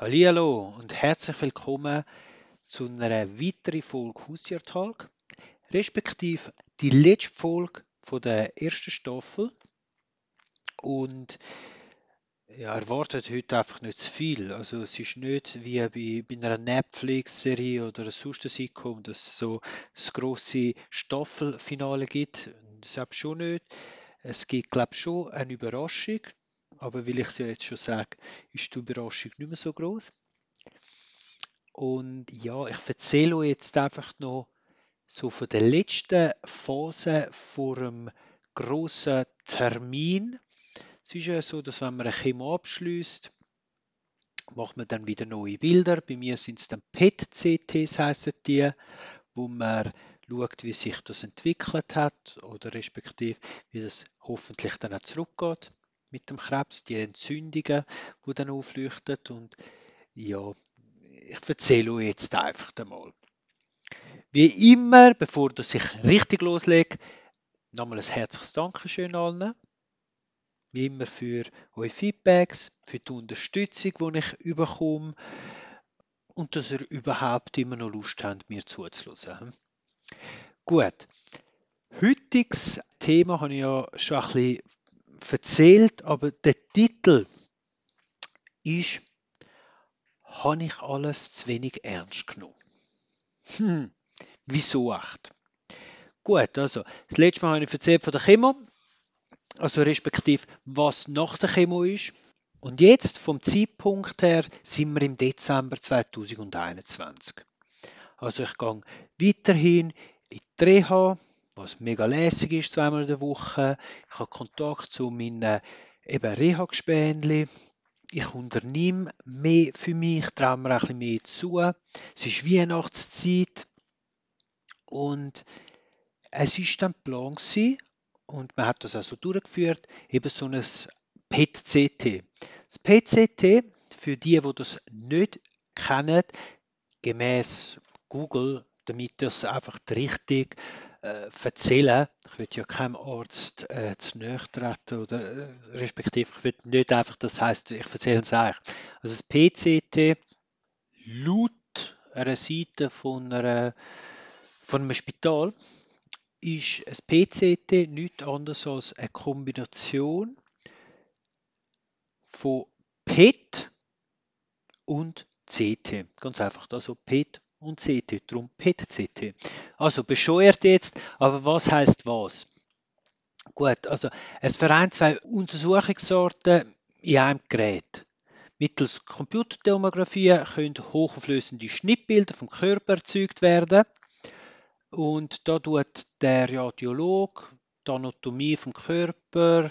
Hallo und herzlich willkommen zu einer weiteren Folge Haustier Talk, respektive die letzte Folge der ersten Staffel. Und ja, erwartet heute einfach nicht zu viel. Also es ist nicht wie bei, bei einer Netflix-Serie oder sonst Sitcom, dass es so das grosse Staffelfinale gibt. Habe schon nicht. Es gibt, glaube ich, schon eine Überraschung. Aber weil ich es ja jetzt schon sage, ist die Überraschung nicht mehr so groß. Und ja, ich erzähle euch jetzt einfach noch so von der letzten Phase vor dem großen Termin. Es ist ja so, dass wenn man eine Chemo abschließt, macht man dann wieder neue Bilder. Bei mir sind es dann PET-CTs, heißen die, wo man schaut, wie sich das entwickelt hat oder respektive wie das hoffentlich dann auch zurückgeht mit dem Krebs, die Entzündungen, die dann aufleuchten. Und ja, ich erzähle euch jetzt einfach einmal. Wie immer, bevor ich sich richtig loslege, nochmal ein herzliches Dankeschön allen. Wie immer für eure Feedbacks, für die Unterstützung, die ich bekomme und dass ihr überhaupt immer noch Lust habt, mir zuzuhören. Gut, heutiges Thema habe ich ja schon ein bisschen erzählt, aber der Titel ist Habe ich alles zu wenig ernst genommen? Hm, wieso echt? Gut, also das letzte Mal habe ich erzählt von der Chemo, also respektive was nach der Chemo ist. Und jetzt vom Zeitpunkt her sind wir im Dezember 2021. Also ich gehe weiterhin in die Reha, was mega lässig ist, zweimal in der Woche. Ich habe Kontakt zu meinen eben Reha-Gespänli. Ich unternehme mehr für mich, traue mir ein bisschen mehr zu. Es ist Weihnachtszeit und es ist dann Plan und man hat das also durchgeführt, eben so ein PET-CT. Das PET-CT, für die, die das nicht kennen, gemäß Google, damit das einfach richtig äh, erzählen. Ich will ja keinem Arzt äh, zu nahe treten oder äh, respektive ich will nicht einfach, das heißt, ich erzähle es euch. Also das PCT laut einer Seite von, einer, von einem Spital ist ein PCT nichts anderes als eine Kombination von PET und CT. Ganz einfach, also PET und CT, darum PET-CT. Also bescheuert jetzt, aber was heißt was? Gut, also es vereint zwei Untersuchungssorten in einem Gerät. Mittels Computertomographie können hochauflösende Schnittbilder vom Körper erzeugt werden. Und da tut der Radiolog die Anatomie vom Körper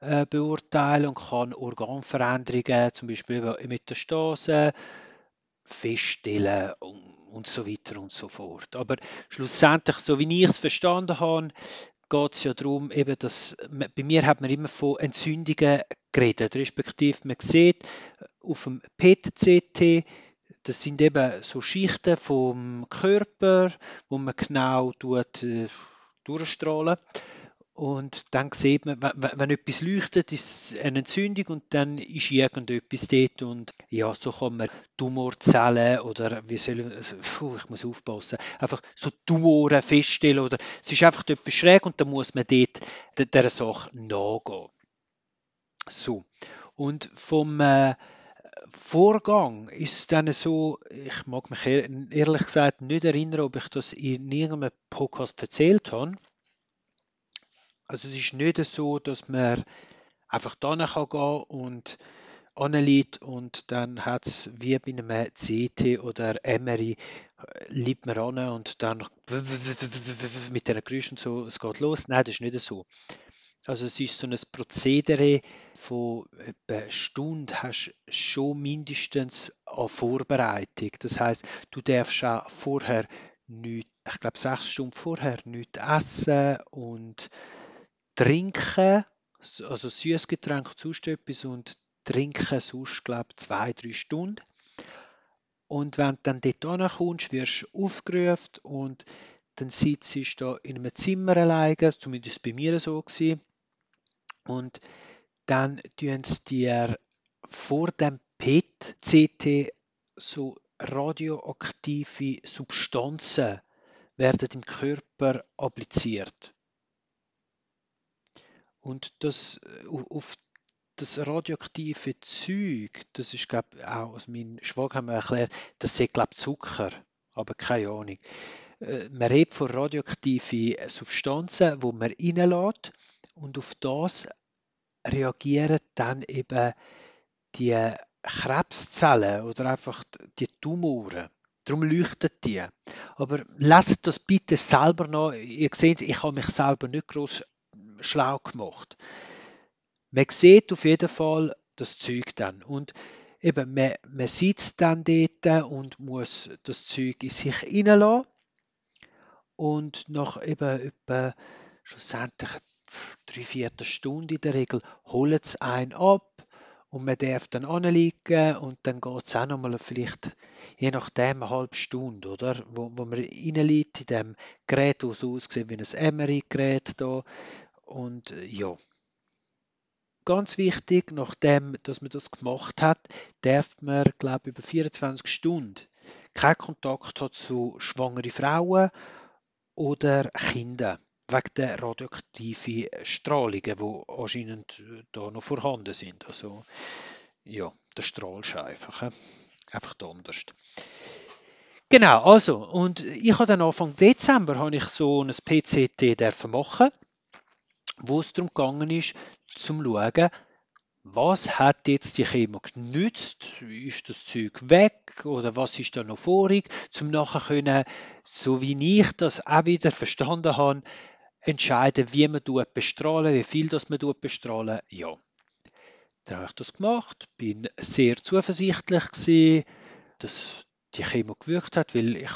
äh, beurteilen und kann Organveränderungen, zum Beispiel Metastase, feststellen und so weiter und so fort. Aber schlussendlich, so wie ich es verstanden habe, geht es ja darum, eben, dass bei mir hat man immer von Entzündungen geredet, respektive man sieht auf dem PET-CT, das sind eben so Schichten vom Körper, wo man genau tut, äh, durchstrahlen. Und dann sieht man, wenn, etwas leuchtet, ist es eine Entzündung und dann ist irgendetwas dort. Und ja, so kann man Tumorzellen oder wie soll ich, also, puh, ich muss aufpassen, einfach so Tumoren feststellen oder es ist einfach etwas schräg und dann muss man dort dieser Sache nachgehen. So. Und vom äh, Vorgang ist es dann so, ich mag mich ehrlich gesagt nicht erinnern, ob ich das in irgendeinem Podcast erzählt habe. Also es ist nicht so, dass man einfach da kann gehen und anliegt und dann hat es wie bei einem CT oder MRI liegt man an und dann mit den Geräuschen so, es geht los. Nein, das ist nicht so. Also es ist so ein Prozedere von etwa einer Stunde hast du schon mindestens an Vorbereitung. Das heißt, du darfst auch vorher nicht, ich glaube sechs Stunden vorher nicht essen und trinken, also Süßgetränk sonst etwas und trinken sonst, glaube ich, zwei, drei Stunden. Und wenn du dann dort ankommst, wirst du aufgerufen und dann sitzt du da in einem Zimmer alleine, zumindest bei mir so gewesen. Und dann tun sie dir vor dem PET-CT so radioaktive Substanzen werden im Körper appliziert. Und das äh, auf das radioaktive Zeug, das ist glaube ich auch, also mein Schwager hat mir erklärt, das ist glaube Zucker, aber keine Ahnung. Äh, man redet von radioaktiven Substanzen, wo man reinlässt und auf das reagieren dann eben die Krebszellen oder einfach die Tumoren. Darum leuchtet die. Aber lasst das bitte selber noch. Ihr seht, ich habe mich selber nicht groß schlau gemacht. Man sieht auf jeden Fall das Zeug dann. Und eben, man, man sitzt dann dort und muss das Zeug in sich reinlassen. Und nach eben etwa schlussendlich drei, vier Stunden in der Regel holt es einen ab und man darf dann anliegen und dann geht es auch nochmal vielleicht, je nachdem, eine halbe Stunde, oder? Wo, wo man reinliegt in dem Gerät, das so aussieht wie ein MRI-Gerät da. Und äh, ja, ganz wichtig, nachdem dass man das gemacht hat, darf man, glaube über 24 Stunden keinen Kontakt haben zu schwangeren Frauen oder Kindern wegen der radioaktiven Strahlungen, die anscheinend äh, da noch vorhanden sind. Also, ja, der strahlst einfach. Einfach anders. Genau, also, und ich habe dann Anfang Dezember ich so ein PCT dürfen machen, wo es darum gegangen ist, zum schauen, was hat jetzt die Chemo genützt? Ist das Zeug weg oder was ist da noch vorig? Zum nachher können, so wie ich das auch wieder verstanden habe, entscheiden, wie man bestrahlen, wie viel das man bestrahlen. Ja, dann habe ich das gemacht, bin sehr zuversichtlich gewesen, dass die Chemo gewirkt hat, weil ich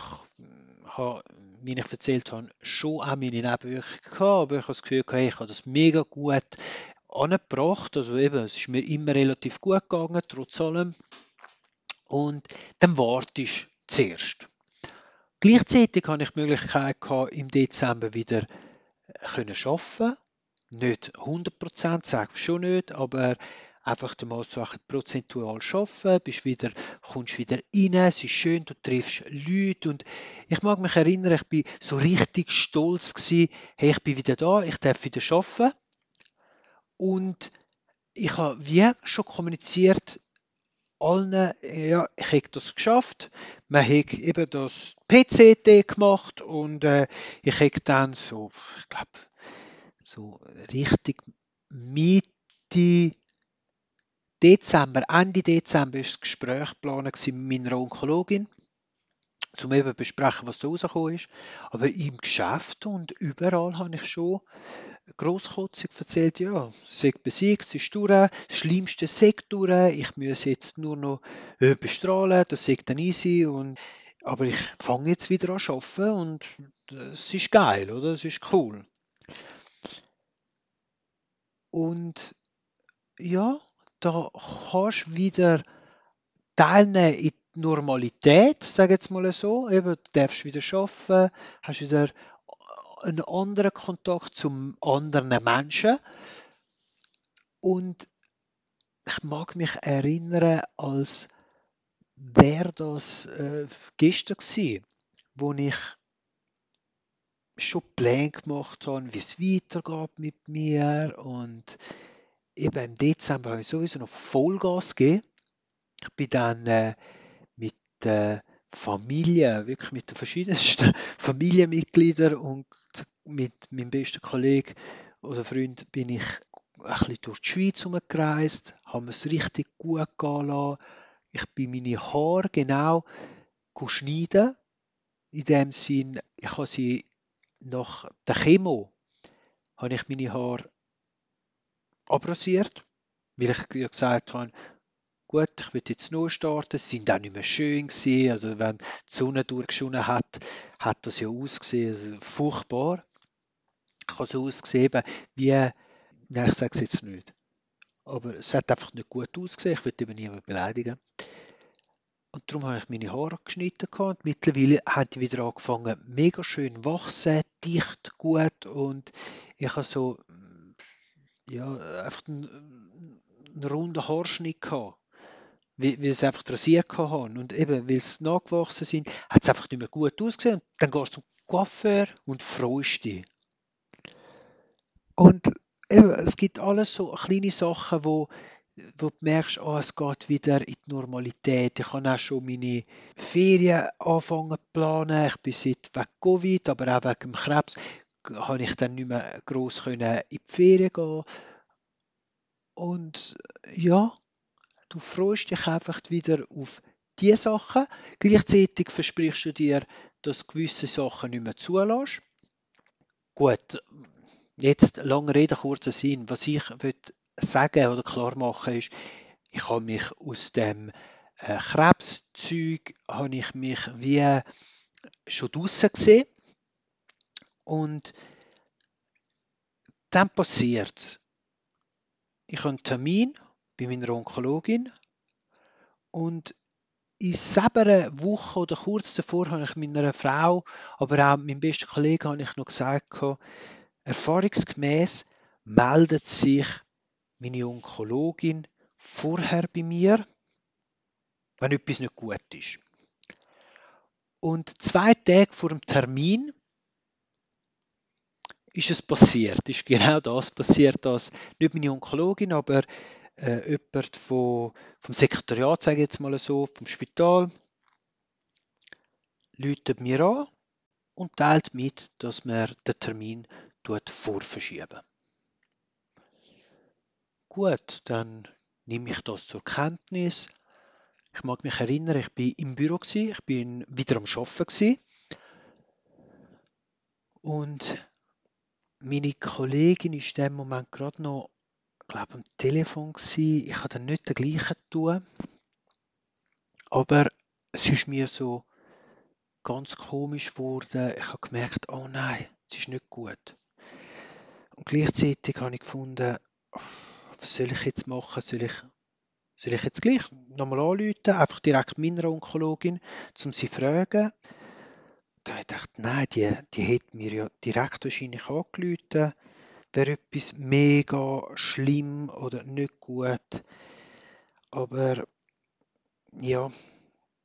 habe, wie ich erzählt habe, schon auch meine Nebenwirkungen gehabt, aber ich habe das Gefühl, hey, ich habe das mega gut angebracht, also eben, es ist mir immer relativ gut gegangen, trotz allem. Und dann warte ich zuerst. Gleichzeitig habe ich die Möglichkeit gehabt, im Dezember wieder können arbeiten Nicht 100% sage ich schon nicht, aber einfach mal so prozentual arbeiten, bist wieder, kommst wieder rein, es ist schön, du triffst Leute und ich mag mich erinnern, ich bin so richtig stolz gewesen, hey, ich bin wieder da, ich darf wieder arbeiten und ich habe wie schon kommuniziert, allen, ja, ich habe das geschafft. Man hat eben das PCT gemacht und äh, ich habe dann so, ich glaube, so richtig Mitte Dezember, Ende Dezember ist das Gespräch geplant mit meiner Onkologin, um eben zu besprechen, was da rausgekommen ist. Aber im Geschäft und überall habe ich schon grosskotzig erzählt, ja, ist besiegt, es ist durch, das Schlimmste ist durch, ich muss jetzt nur noch äh, bestrahlen, das ist dann easy und aber ich fange jetzt wieder an zu arbeiten und es ist geil, oder? Es ist cool. Und ja, da kannst du wieder teilnehmen in die Normalität, sage ich jetzt mal so. Eben, du darfst wieder arbeiten, hast wieder einen anderen Kontakt zum anderen Menschen. Und ich mag mich erinnern, als wäre das äh, gestern gewesen, wo ich schon Pläne gemacht habe, wie es weitergeht mit mir. Und eben im Dezember habe ich sowieso noch Vollgas gegeben. Ich bin dann äh, mit äh, Familie, wirklich mit den verschiedensten Familienmitgliedern und mit meinem besten Kollegen oder Freund bin ich ein bisschen durch die Schweiz herumgereist, haben es richtig gut gehen lassen. Ich bin meine Haare genau schneiden. In dem Sinn, ich habe sie nach der Chemo habe ich meine Haare abrasiert, weil ich gesagt habe, gut, ich will jetzt nur starten. Sie sind auch nicht mehr schön gewesen. Also wenn die Sonne durchgeschonen hat, hat das ja ausgesehen, also furchtbar. Ich habe so ausgesehen, wie, nein, ich sage es jetzt nicht. Aber es hat einfach nicht gut ausgesehen. Ich eben niemanden beleidigen. Und darum habe ich meine Haare geschnitten. Und mittlerweile haben die wieder angefangen, mega schön wachsen, dicht, gut. Und ich habe so, ja, einfach einen, einen runden Haarschnitt gehabt. weil, sie einfach rasiert haben. Und eben, weil sie nachgewachsen sind, hat es einfach nicht mehr gut ausgesehen. Und dann gehst du zum Coiffeur und freust dich. Und eben, es gibt alles so kleine Sachen, wo, wo du merkst, oh, es geht wieder in die Normalität. Ich habe auch schon meine Ferien anfangen zu planen. Ich bin seit wegen Covid, aber auch wegen dem Krebs, habe ich dann nicht mehr gross in die Ferien gehen. Und ja, du freust dich einfach wieder auf diese Sachen. Gleichzeitig versprichst du dir, dass gewisse Sachen nicht mehr zulässt. Gut, jetzt lange Rede, kurzer Sinn. Was ich sagen oder klar machen ist, ich habe mich aus dem äh, Krebszeug habe ich mich wie schon draussen gesehen und dann passiert Ich habe einen Termin bei meiner Onkologin und in selber Woche oder kurz davor habe ich meiner Frau, aber auch meinem besten Kollegen habe ich noch gesagt, erfahrungsgemäß meldet sich meine Onkologin vorher bei mir, wenn etwas nicht gut ist. Und zwei Tage vor dem Termin ist es passiert, ist genau das passiert, dass nicht meine Onkologin, aber äh, jemand von, vom Sekretariat, sage ich jetzt mal so, vom Spital, läutet mir an und teilt mit, dass wir den Termin vorverschieben. Gut, dann nehme ich das zur Kenntnis. Ich mag mich erinnern, ich bin im Büro ich bin wieder am Arbeiten und meine Kollegin ist in dem Moment gerade noch glaube am Telefon gewesen. Ich habe dann nicht den gleichen tun. Aber es ist mir so ganz komisch geworden. Ich habe gemerkt, oh nein, es ist nicht gut. Und gleichzeitig habe ich gefunden, was soll ich jetzt machen? Soll ich, soll ich jetzt gleich nochmal anrufen, einfach direkt meiner Onkologin, um sie zu fragen? Da habe ich gedacht, nein, die, die hätte mir ja direkt wahrscheinlich angerufen wäre etwas mega schlimm oder nicht gut. Aber ja,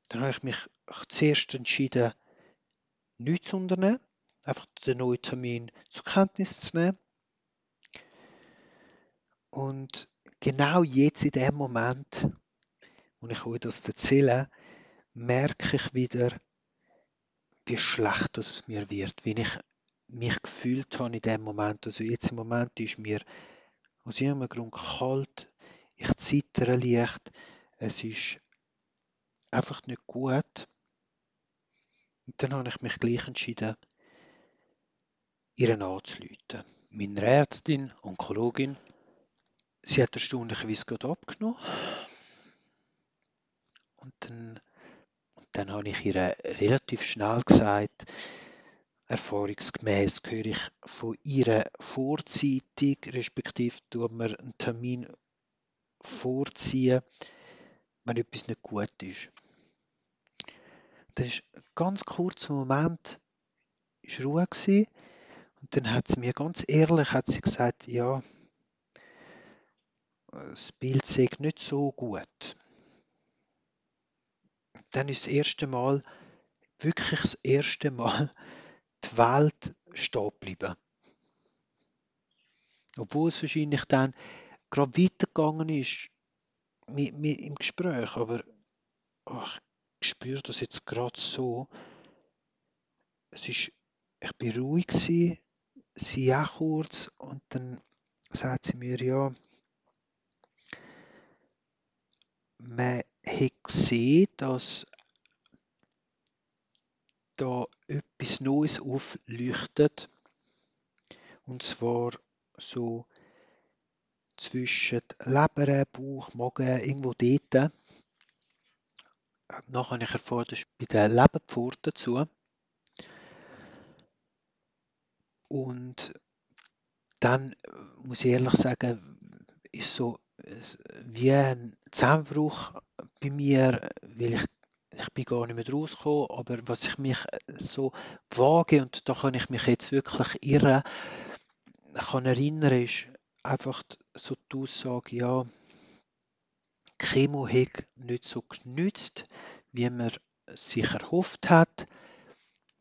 dann habe ich mich zuerst entschieden, nichts zu unternehmen, einfach den neuen Termin zur Kenntnis zu nehmen. Und genau jetzt in dem Moment, wo ich euch das erzähle, merke ich wieder, wie schlecht es mir wird, wie ich mich gefühlt habe in dem Moment. Also jetzt im Moment ist mir aus irgendeinem Grund kalt, ich zittere leicht, es ist einfach nicht gut. Und dann habe ich mich gleich entschieden, ihren anzuleiten. Meine Ärztin, Onkologin, sie hat erstaunlicherweise gerade abgenommen. Und dann, dann habe ich ihr relativ schnell gesagt, Erfahrungsgemäß höre ich von ihr vorzeitig, respektive tun wir einen Termin vorziehen, wenn etwas nicht gut ist. Das ist ein ganz kurzer Moment, ist Ruhe gewesen, und dann hat sie mir ganz ehrlich hat sie gesagt, ja, das Bild sieht nicht so gut. Dann ist das erste Mal, wirklich das erste Mal, die Welt stehen geblieben. Obwohl es wahrscheinlich dann gerade weitergegangen ist mit, mit, im Gespräch, aber ach, ich spüre das jetzt gerade so. Es ist, ich bin ruhig gewesen, sie auch kurz und dann sagt sie mir, ja, man gesehen, dass da etwas Neues aufleuchtet. Und zwar so zwischen Leber, Bauch, Magen, irgendwo dort. Nachher habe ich erfahren, das ist bei der Leberpforte zu. Und dann muss ich ehrlich sagen, ist so wie ein Zusammenbruch bei mir, weil ich ich bin gar nicht mehr rausgekommen, aber was ich mich äh, so wage, und da kann ich mich jetzt wirklich irren, kann erinnern, ist einfach so die Aussage, ja, Chemo hat nicht so genützt, wie man sich erhofft hat.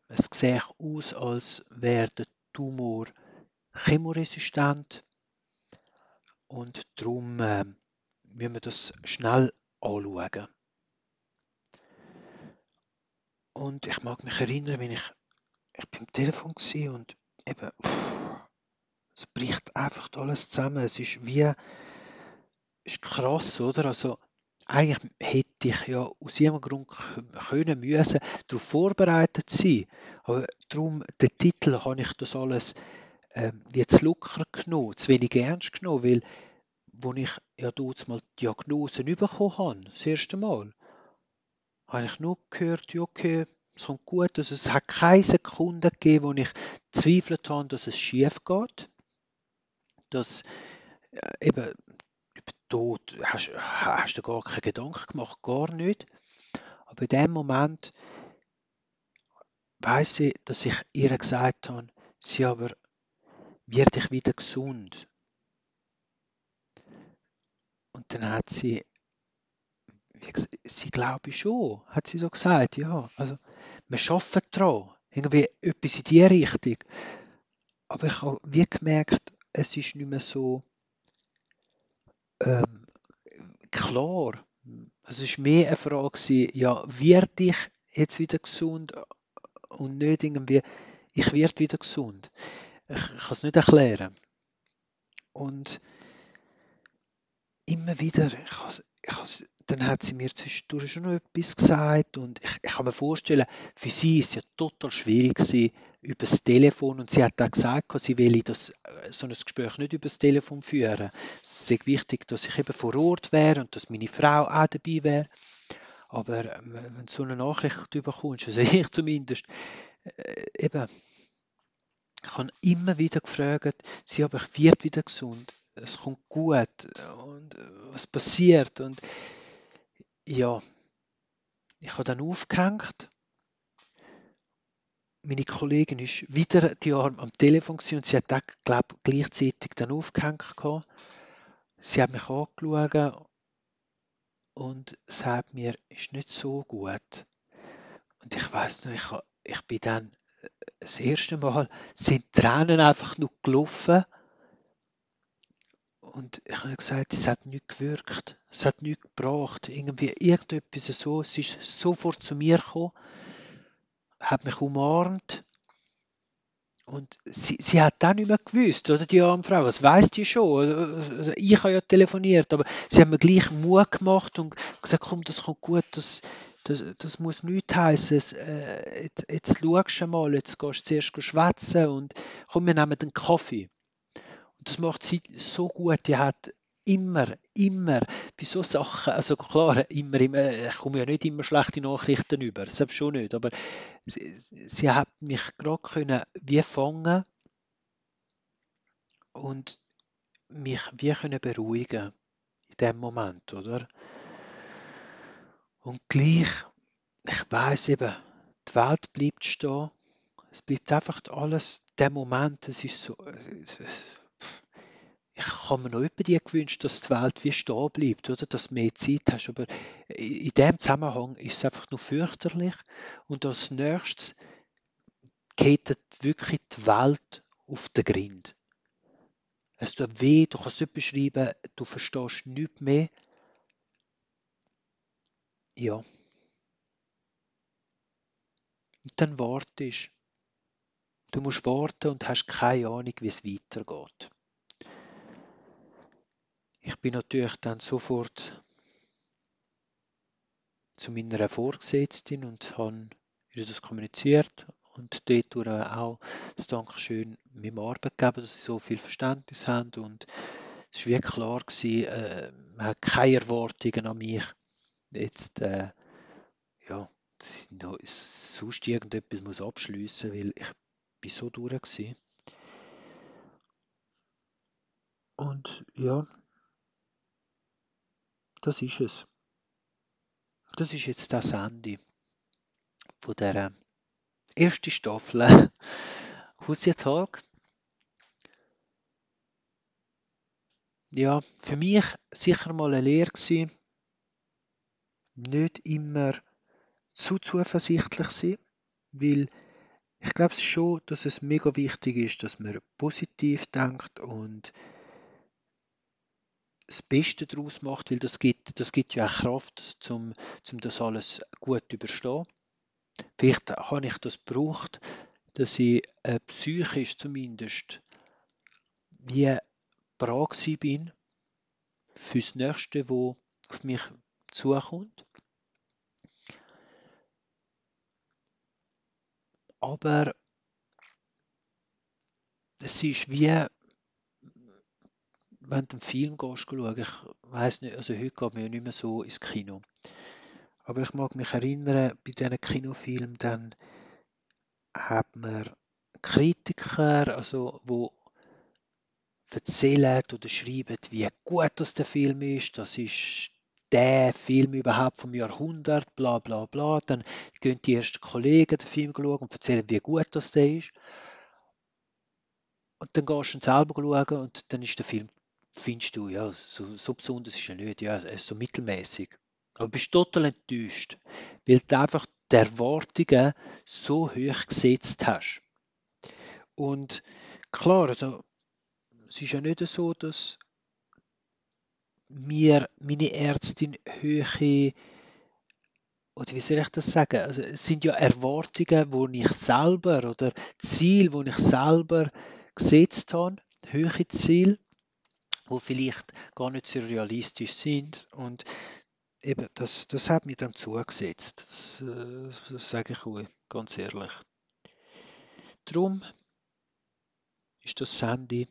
Es sieht aus, als wäre der Tumor chemoresistent und darum äh, müssen wir das schnell anschauen. Und ich mag mich erinnern, wenn ich, ich am Telefon war und eben, es bricht einfach alles zusammen. Es ist wie, ist krass, oder? Also, eigentlich hätte ich ja aus jedem Grund können müssen darauf vorbereitet sein. Aber darum, den Titel habe ich das alles ähm, wie zu locker genommen, zu wenig ernst genommen, weil, wo ich ja dort mal die Diagnose bekommen habe, das erste Mal, habe ich nur gehört, ja, okay, es kommt gut. Also es hat keine Sekunde gegeben, wo ich zweifelt habe, dass es schief geht. Dass äh, eben über Tod hast, hast du gar keine Gedanken gemacht, gar nicht. Aber in dem Moment weiß ich, dass ich ihr gesagt habe, sie aber wird ich wieder gesund. Und dann hat sie, sie glaube ich schon, hat sie so gesagt, ja, also wir arbeiten daran, irgendwie etwas in die Richtung. Aber ich habe wie gemerkt, es ist nicht mehr so ähm, klar. Also es war mehr eine Frage, gewesen, ja, werde ich jetzt wieder gesund und nicht irgendwie, ich werde wieder gesund. Ich, ich kann es nicht erklären. Und immer wieder, ich ich dann hat sie mir zwischendurch schon etwas gesagt und ich, ich kann mir vorstellen, für sie ist es ja total schwierig gewesen, über das Telefon und sie hat auch gesagt, sie will das, äh, so ein Gespräch nicht über das Telefon führen. Es ist wichtig, dass ich eben vor Ort wäre und dass meine Frau auch dabei wäre. Aber äh, wenn du so eine Nachricht bekommst, also ich zumindest, äh, eben, ich habe immer wieder gefragt, sie aber ich werde wieder gesund es kommt gut und was passiert und ja, ich habe dann aufgehängt. Meine Kollegin ist wieder die Arm am Telefon und sie hat auch, glaub, gleichzeitig dann aufgehängt. Gehabt. Sie hat mich angeschaut und sagt mir, ist nicht so gut. Und ich weiß noch, ich, ich bin dann äh, das erste Mal sind Tränen einfach nur gelaufen und ich habe gesagt, es hat nichts gewirkt, es hat nichts gebracht, irgendwie irgendetwas so. Es ist sofort zu mir gekommen, hat mich umarmt und sie, sie hat dann nicht mehr gewusst, oder die arme Frau, was weiß die schon? Also ich habe ja telefoniert, aber sie hat mir gleich Mut gemacht und gesagt, komm, das kommt gut, das, das, das muss nichts heißen. Äh, jetzt, jetzt schaust du mal, jetzt gehst du zuerst schwätzen und komm, wir nehmen den Kaffee das macht sie so gut. Die hat immer, immer bei so Sachen, also klar, immer, immer, ich komme ja nicht immer schlechte Nachrichten über, selbst schon nicht, aber sie, sie hat mich gerade können wie fangen und mich wie können beruhigen in dem Moment, oder? Und gleich, ich weiß eben, die Welt bleibt stehen, es bleibt einfach alles, der Moment, es ist so, es, ich habe mir noch über die gewünscht, dass die Welt wie stehen bleibt, oder? Dass du mehr Zeit hast. Aber in dem Zusammenhang ist es einfach nur fürchterlich. Und als nächstes geht wirklich die Welt auf den Grind. Es tut weh, du kannst nicht beschreiben, du verstehst nichts mehr. Ja. Und dann wartest du. musst warten und hast keine Ahnung, wie es weitergeht. Ich bin natürlich dann sofort zu meiner Vorgesetzten und habe ihr das kommuniziert und dort auch das Dankeschön meinem Arbeitgeber, dass sie so viel Verständnis haben. Und es war wirklich klar, gewesen, äh, man hat keine Erwartungen an mich, jetzt äh, ja, noch, sonst irgendetwas muss abschliessen, weil ich bin so durch war. Und ja, das ist es. Das ist jetzt das Ende von der ersten Staffel Husia Talk. Ja, für mich sicher mal eine Lehre gewesen, nicht immer zu zuversichtlich sein, weil ich glaube schon, dass es mega wichtig ist, dass man positiv denkt und das Beste daraus macht, weil das gibt, das gibt ja auch Kraft, um zum das alles gut zu überstehen. Vielleicht habe ich das gebraucht, dass ich äh, psychisch zumindest wie bereit bin fürs Nächste, wo auf mich zukommt. Aber es ist wie, wenn du einen Film schauen, ich weiß nicht, also heute geht man ja nicht mehr so ins Kino. Aber ich mag mich erinnern, bei diesen Kinofilmen, dann hat man Kritiker, also wo erzählen oder schreiben, wie gut das der Film ist. Das ist der Film überhaupt vom Jahrhundert, bla bla bla. Dann gehen die ersten Kollegen den Film schauen und erzählen, wie gut das der ist. Und dann gehst du selber schauen und dann ist der Film, findest du, ja, so, so besonders ist er nicht, ja, ist so mittelmäßig. Aber du bist total enttäuscht, weil du einfach die Erwartungen so hoch gesetzt hast. Und klar, also, es ist ja nicht so, dass mir meine Ärztin höhere oder wie soll ich das sagen? Also, es sind ja Erwartungen, die ich selber oder Ziele, die ich selber gesetzt habe, höhere Ziele, die vielleicht gar nicht so realistisch sind. Und eben, das, das hat mir dann zugesetzt. Das, äh, das sage ich euch ganz ehrlich. Darum ist das Sandy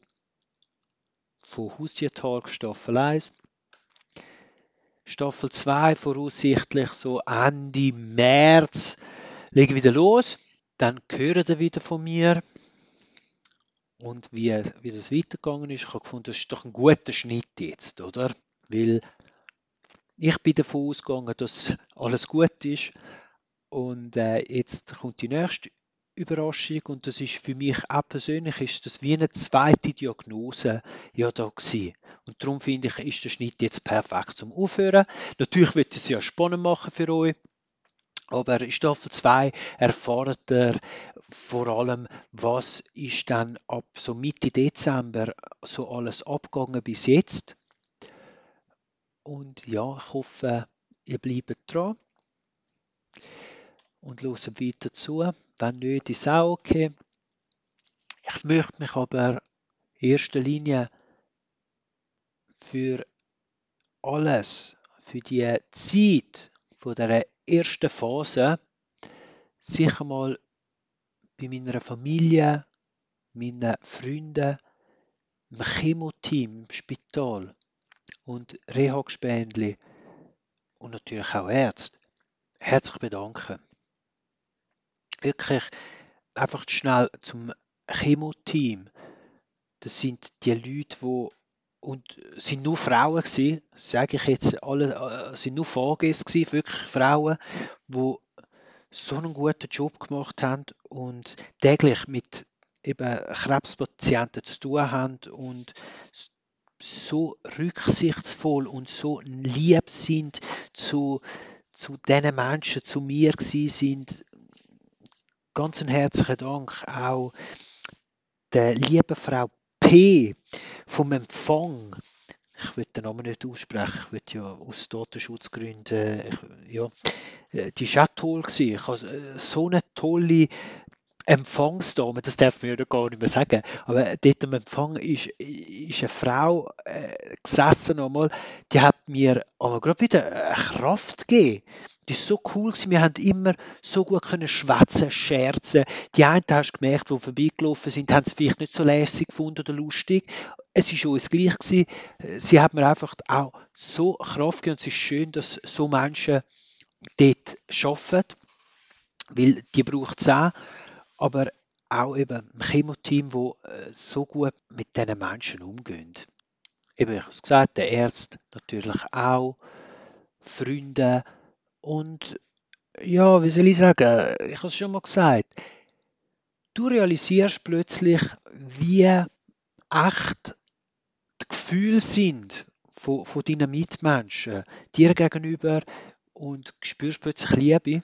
von Haustiertalk Staffel 1 Staffel 2 voraussichtlich so Ende März legen wieder los. Dann hören ihr wieder von mir und wie, wie das weitergegangen ist. Ich habe gefunden, das ist doch ein guter Schnitt jetzt, oder? Weil ich bin davon ausgegangen, dass alles gut ist und äh, jetzt kommt die nächste Überraschung und das ist für mich auch persönlich ist das wie eine zweite Diagnose ja da gewesen. Und darum finde ich, ist der Schnitt jetzt perfekt zum Aufhören. Natürlich wird es ja spannend machen für euch. Aber in Staffel 2 erfahrt ihr vor allem, was ist dann ab so Mitte Dezember so alles abgegangen bis jetzt. Und ja, ich hoffe, ihr bleibt dran und hört weiter zu. Wenn nicht, ist auch okay. Ich möchte mich aber in erster Linie für alles, für die Zeit von der ersten Phase sicher mal bei meiner Familie, meinen Freunden, im Chemoteam, im Spital und Reha-Gespendli und natürlich auch Ärzte herzlich bedanken wirklich einfach schnell zum Chemo-Team. Das sind die Leute, die und sind nur Frauen gewesen, sage ich jetzt, alle äh, sind nur VGs gewesen, wirklich Frauen, die so einen guten Job gemacht haben und täglich mit eben Krebspatienten zu tun haben und so rücksichtsvoll und so lieb sind zu, zu den Menschen, zu mir gewesen sind, ganz herzlichen Dank auch der lieben Frau P. vom Empfang. Ich will den Namen nicht aussprechen, ich will ja aus Datenschutzgründen, ich, ja, äh, die war auch toll. Gewesen. Ich habe äh, so eine tolle Empfangsdame, das darf man ja gar nicht mehr sagen, aber dort am Empfang ist, ist eine Frau äh, gesessen einmal, die hat mir aber gerade wieder Kraft gegeben. Das ist so cool. Wir haben immer so gut können schwätzen, scherzen. Die einen hast du gemerkt, die vorbeigelaufen sind, haben es vielleicht nicht so lässig gefunden oder lustig. Es ist uns gleich gewesen. Sie haben mir einfach auch so Kraft gegeben. Und es ist schön, dass so Menschen dort arbeiten, weil die braucht es auch aber auch eben ein Chemoteam, das äh, so gut mit diesen Menschen umgeht. Eben, ich habe es gesagt, der Arzt natürlich auch, Freunde und ja, wie soll ich sagen, ich habe es schon mal gesagt, du realisierst plötzlich, wie echt die Gefühle sind von, von deinen Mitmenschen dir gegenüber und spürst plötzlich Liebe.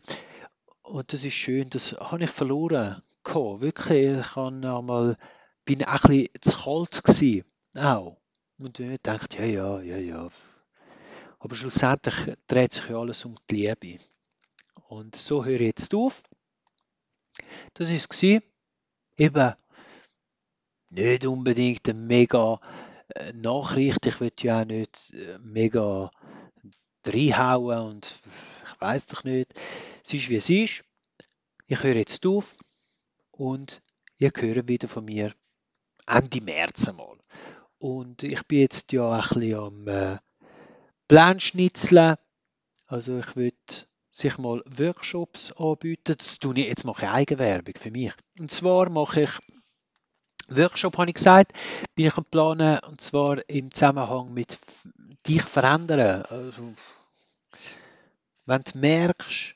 Und das ist schön, das habe ich verloren. Gehabt. Wirklich, ich einmal, bin auch ein bisschen zu kalt gewesen. Auch. Und ich dachte, ja, ja, ja, ja. Aber schlussendlich dreht sich ja alles um die Liebe. Und so höre ich jetzt auf. Das war es. Eben nicht unbedingt eine mega äh, Nachricht. Ich will ja auch nicht äh, mega reinhauen und ich weiß doch nicht. Es ist wie es ist. Ich höre jetzt auf und ihr hört wieder von mir Ende März einmal. Und ich bin jetzt ja ein bisschen am Planschnitzeln. Also ich will sich mal Workshops anbieten. Das tue ich, jetzt mache ich Eigenwerbung für mich. Und zwar mache ich Workshop, habe ich gesagt, bin ich am Planen, und zwar im Zusammenhang mit dich verändern. Also, wenn du merkst,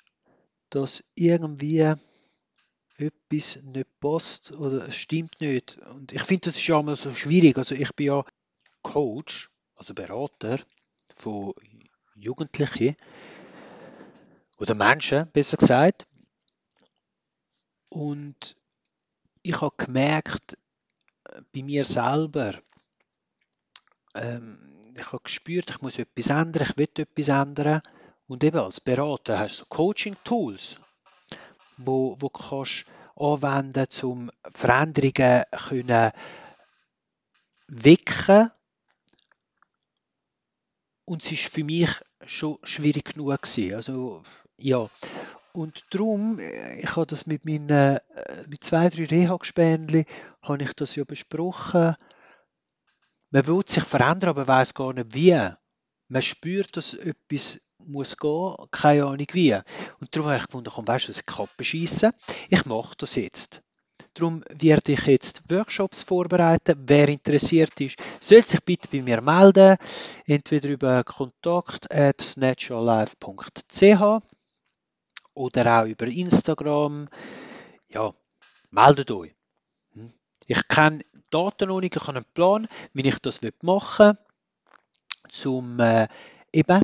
dass irgendwie etwas nicht passt oder es stimmt nicht. Und ich finde, das ist ja immer so schwierig. Also ich bin ja Coach, also Berater von Jugendlichen oder Menschen, besser gesagt. Und ich habe gemerkt, bei mir selber, ähm, ich habe gespürt, ich muss etwas ändern, ich will etwas ändern. Und eben als Berater hast du Coaching-Tools, wo, wo kannst anwenden um Veränderungen können wecken und es ist für mich schon schwierig genug gewesen. Also ja, und darum, äh, ich habe das mit meinen äh, mit zwei, drei Reha-Gespänli, habe ich das ja besprochen. Man will sich verändern, aber weiß gar nicht wie. Man spürt, dass etwas muss gehen, keine Ahnung wie. Und darum habe ich gefunden, komm, weißt du, ich kann beschissen. Ich mache das jetzt. Darum werde ich jetzt Workshops vorbereiten. Wer interessiert ist, soll sich bitte bei mir melden. Entweder über kontakt oder auch über Instagram. Ja, meldet euch. Hm? Ich kenne Daten noch nicht, ich habe einen Plan, wie ich das machen will, um äh, eben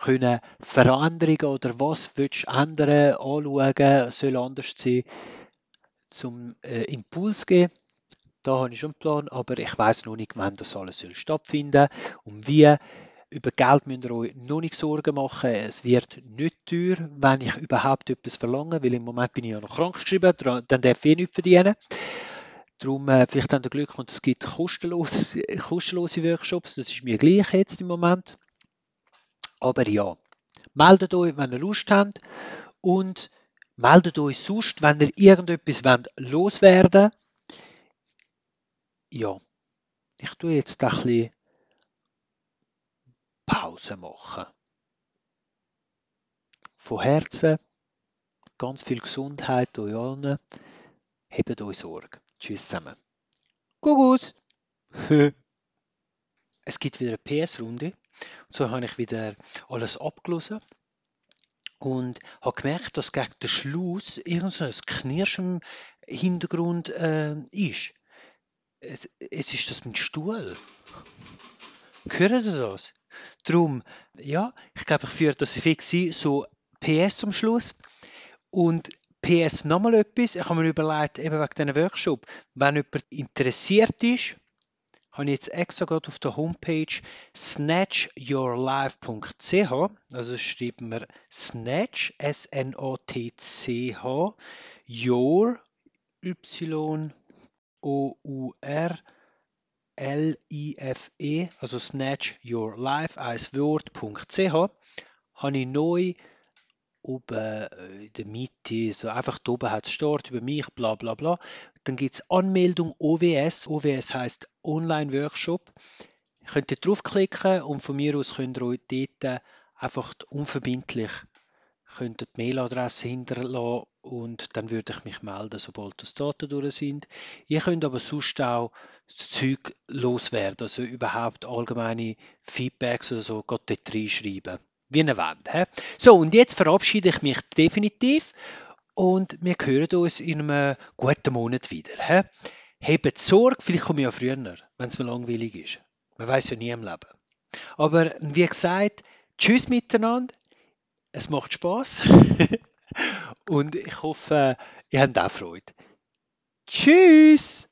können Veränderungen oder was willst du ändern, anschauen, soll anders sein, zum äh, Impuls geben. Da habe ich schon einen Plan, aber ich weiß noch nicht, wann das alles soll stattfinden und wie. Über Geld müsst ihr euch noch nicht Sorgen machen. Es wird nicht teuer, wenn ich überhaupt etwas verlange, weil im Moment bin ich ja noch krankgeschrieben, dann darf ich eh nicht verdienen. Darum, äh, vielleicht habt ihr Glück und es gibt kostenlose, kostenlose Workshops, das ist mir gleich jetzt im Moment. Aber ja, meldet euch, wenn ihr Lust habt und meldet euch sonst, wenn ihr irgendetwas wollt, loswerden Ja, ich tue jetzt ein bisschen Pause machen. Von Herzen ganz viel Gesundheit euch allen. Hebt euch Sorge. Tschüss zusammen. Kuckuck! es gibt wieder eine PS-Runde. So habe ich wieder alles abgelesen und habe gemerkt, dass gegen den Schluss irgend so ein Knirschen im Hintergrund äh, ist. Es, es ist das mein Stuhl. Hören Sie das? Darum, ja, ich glaube, ich führe das fix ein, so PS zum Schluss. Und PS nochmal etwas. Ich habe mir überlegt, eben wegen diesem Workshop, wenn jemand interessiert ist, habe ich jetzt extra gerade auf der Homepage snatchyourlife.ch, also schreiben wir Snatch, S-N-A-T-C-H, Your, Y-O-U-R, L-I-F-E, also Snatch Your Life, ein Wort.ch, habe ich neu oben äh, in der Mitte, so einfach da oben hat es steht über mich, bla bla bla. Dann gibt es Anmeldung OWS. OWS heißt Online Workshop. Ihr könnt ihr draufklicken und von mir aus könnt ihr euch dort einfach unverbindlich könnt die Mailadresse hinterlassen und dann würde ich mich melden, sobald das Daten durch sind. Ihr könnt aber sonst auch das Zeug loswerden, also überhaupt allgemeine Feedbacks oder so, Gott dort reinschreiben. Wie ihr wollt. So, und jetzt verabschiede ich mich definitiv und wir hören uns in einem guten Monat wieder. He? Hebt Sorge, vielleicht komme ich ja früher, wenn es mir langweilig ist. Man weiß ja nie im Leben. Aber wie gesagt, tschüss miteinander. es macht Spaß und ich hoffe, ihr habt auch Freude. Tschüss!